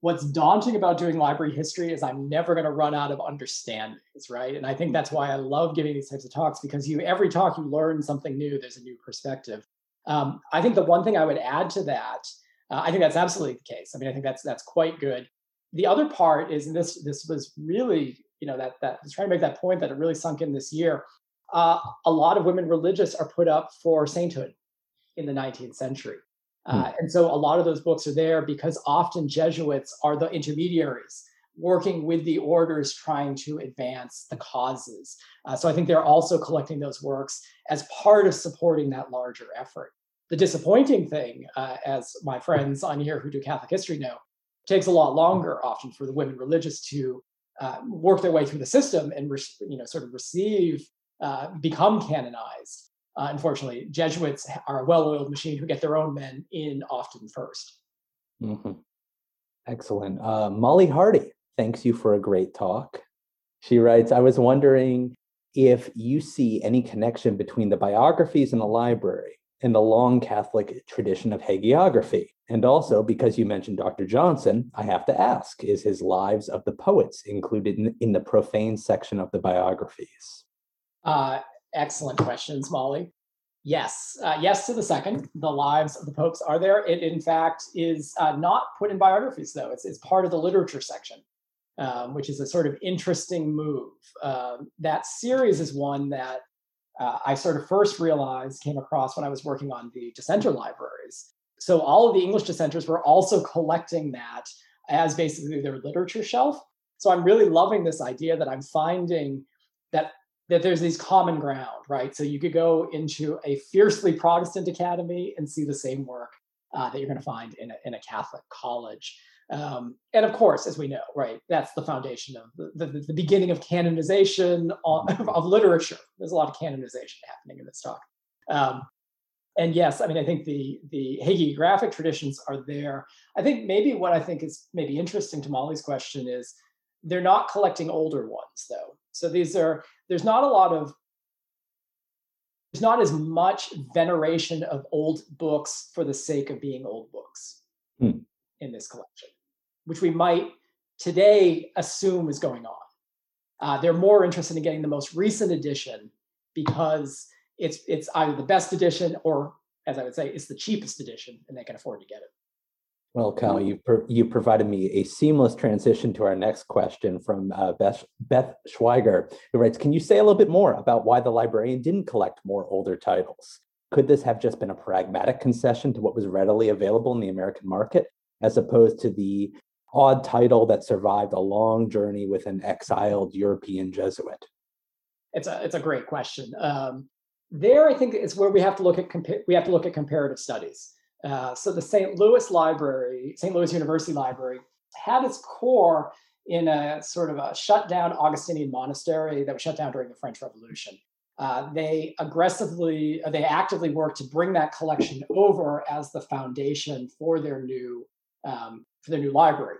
what's daunting about doing library history is I'm never going to run out of understandings, right? And I think that's why I love giving these types of talks because you every talk you learn something new. There's a new perspective. Um, I think the one thing I would add to that, uh, I think that's absolutely the case. I mean, I think that's that's quite good. The other part is, and this this was really, you know, that that was trying to make that point that it really sunk in this year. Uh, a lot of women religious are put up for sainthood in the 19th century. Hmm. Uh, and so a lot of those books are there because often Jesuits are the intermediaries working with the orders trying to advance the causes. Uh, so I think they're also collecting those works as part of supporting that larger effort. The disappointing thing, uh, as my friends on here who do Catholic history know, takes a lot longer often for the women religious to uh, work their way through the system and you know sort of receive, uh, become canonized. Uh, unfortunately, Jesuits are a well-oiled machine who get their own men in often 1st mm-hmm. Excellent. Uh, Molly Hardy, thanks you for a great talk. She writes, I was wondering if you see any connection between the biographies in the library and the long Catholic tradition of hagiography. And also, because you mentioned Dr. Johnson, I have to ask is his Lives of the Poets included in, in the profane section of the biographies? Uh, excellent questions, Molly. Yes, uh, yes to the second. The lives of the popes are there. It, in fact, is uh, not put in biographies, though. It's, it's part of the literature section, um, which is a sort of interesting move. Um, that series is one that uh, I sort of first realized, came across when I was working on the dissenter libraries. So all of the English dissenters were also collecting that as basically their literature shelf. So I'm really loving this idea that I'm finding that there's these common ground, right? So you could go into a fiercely Protestant academy and see the same work uh, that you're going to find in a, in a Catholic college. Um, and of course, as we know, right, that's the foundation of the, the, the beginning of canonization of, [LAUGHS] of, literature. There's a lot of canonization happening in this talk. Um, and yes, I mean, I think the the hagiographic traditions are there. I think maybe what I think is maybe interesting to Molly's question is they're not collecting older ones though. So these are there's not a lot of there's not as much veneration of old books for the sake of being old books hmm. in this collection, which we might today assume is going on. Uh, they're more interested in getting the most recent edition because it's it's either the best edition or, as I would say, it's the cheapest edition, and they can afford to get it. Well, Kyle, you pro- you provided me a seamless transition to our next question from uh, Beth, Beth Schweiger, who writes, "Can you say a little bit more about why the librarian didn't collect more older titles? Could this have just been a pragmatic concession to what was readily available in the American market, as opposed to the odd title that survived a long journey with an exiled European Jesuit?" It's a it's a great question. Um, there, I think it's where we have to look at compa- we have to look at comparative studies. Uh, so the St. Louis Library, St. Louis University Library, had its core in a sort of a shut down Augustinian monastery that was shut down during the French Revolution. Uh, they aggressively, uh, they actively worked to bring that collection over as the foundation for their new um, for their new library.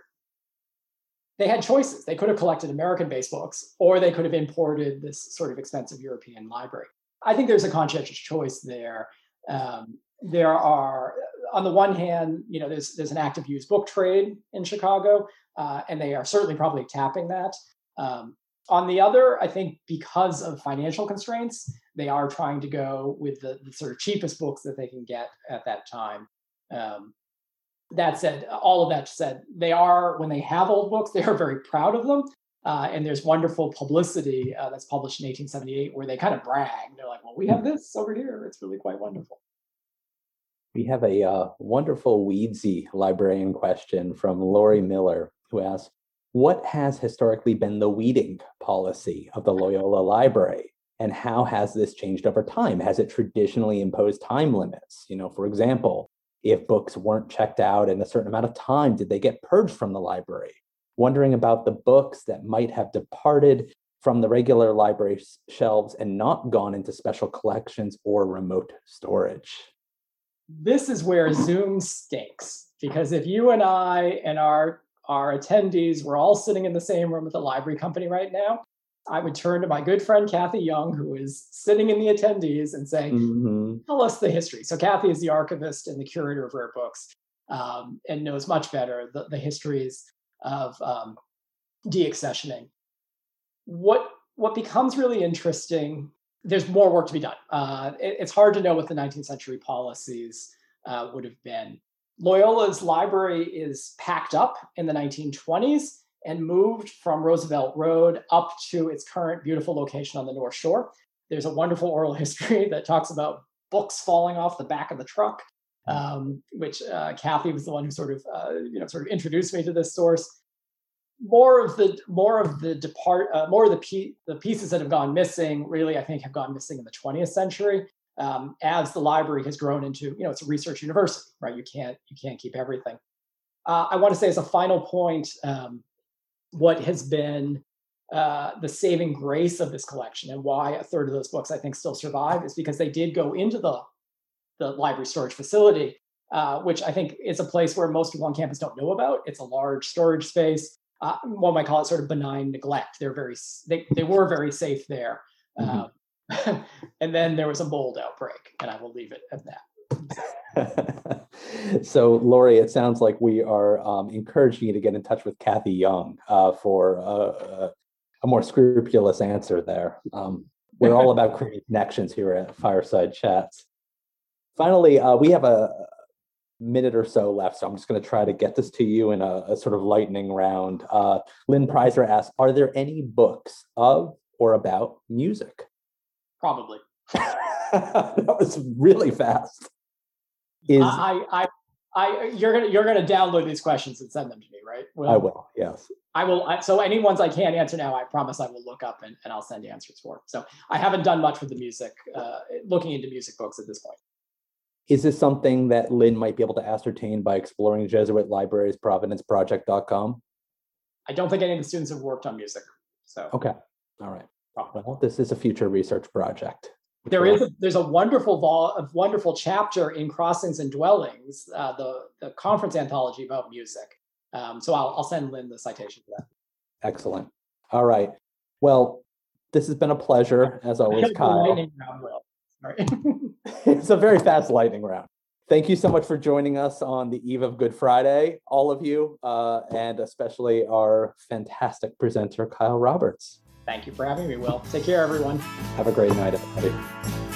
They had choices. They could have collected American-based books, or they could have imported this sort of expensive European library. I think there's a conscientious choice there. Um, there are, on the one hand, you know, there's there's an active used book trade in Chicago, uh, and they are certainly probably tapping that. Um, on the other, I think because of financial constraints, they are trying to go with the, the sort of cheapest books that they can get at that time. Um, that said, all of that said, they are when they have old books, [LAUGHS] they are very proud of them. Uh, and there's wonderful publicity uh, that's published in 1878 where they kind of brag. They're like, "Well, we have this over here. It's really quite wonderful." We have a uh, wonderful Weedsy librarian question from Lori Miller, who asks, "What has historically been the weeding policy of the Loyola Library, and how has this changed over time? Has it traditionally imposed time limits? You know, for example." If books weren't checked out in a certain amount of time, did they get purged from the library? wondering about the books that might have departed from the regular library shelves and not gone into special collections or remote storage. This is where Zoom stinks because if you and I and our our attendees were all sitting in the same room at the library company right now, I would turn to my good friend Kathy Young, who is sitting in the attendees, and say, mm-hmm. "Tell us the history." So Kathy is the archivist and the curator of rare books, um, and knows much better the, the histories of um, deaccessioning. What what becomes really interesting, there's more work to be done. Uh, it, it's hard to know what the 19th century policies uh, would have been. Loyola's library is packed up in the 1920s and moved from Roosevelt Road up to its current beautiful location on the North Shore. There's a wonderful oral [LAUGHS] history that talks about books falling off the back of the truck um, which uh, Kathy was the one who sort of uh, you know sort of introduced me to this source. More of the more of the depart uh, more of the pe- the pieces that have gone missing really I think have gone missing in the 20th century um, as the library has grown into you know it's a research university right you can't you can't keep everything. Uh, I want to say as a final point, um, what has been uh, the saving grace of this collection and why a third of those books I think still survive is because they did go into the the library storage facility, uh, which I think is a place where most people on campus don't know about. It's a large storage space. Uh, one might call it sort of benign neglect. They're very they they were very safe there, mm-hmm. um, [LAUGHS] and then there was a mold outbreak, and I will leave it at that. [LAUGHS] so, Lori, it sounds like we are um, encouraging you to get in touch with Kathy Young uh, for uh, a more scrupulous answer there. Um, we're all [LAUGHS] about creating connections here at Fireside Chats. Finally, uh, we have a minute or so left, so I'm just going to try to get this to you in a, a sort of lightning round. Uh, Lynn Preiser asks, are there any books of or about music? Probably. [LAUGHS] that was really fast. Is I, I, I, you're gonna you're gonna download these questions and send them to me, right? I will. Yes. I will. So any ones I can't answer now, I promise I will look up and, and I'll send answers for. So I haven't done much with the music, uh, looking into music books at this point. Is this something that Lynn might be able to ascertain by exploring Jesuit Libraries provenanceproject.com? I don't think any of the students have worked on music. So okay, all right. Well, this is a future research project. There is a, there's a wonderful vol, a wonderful chapter in Crossings and Dwellings, uh, the the conference anthology about music. Um, so I'll I'll send Lynn the citation for that. Excellent. All right. Well, this has been a pleasure as [LAUGHS] always, Kyle. [LAUGHS] it's a very fast lightning round. Thank you so much for joining us on the eve of Good Friday, all of you, uh, and especially our fantastic presenter, Kyle Roberts. Thank you for having me, Will. Take care, everyone. Have a great night, everybody.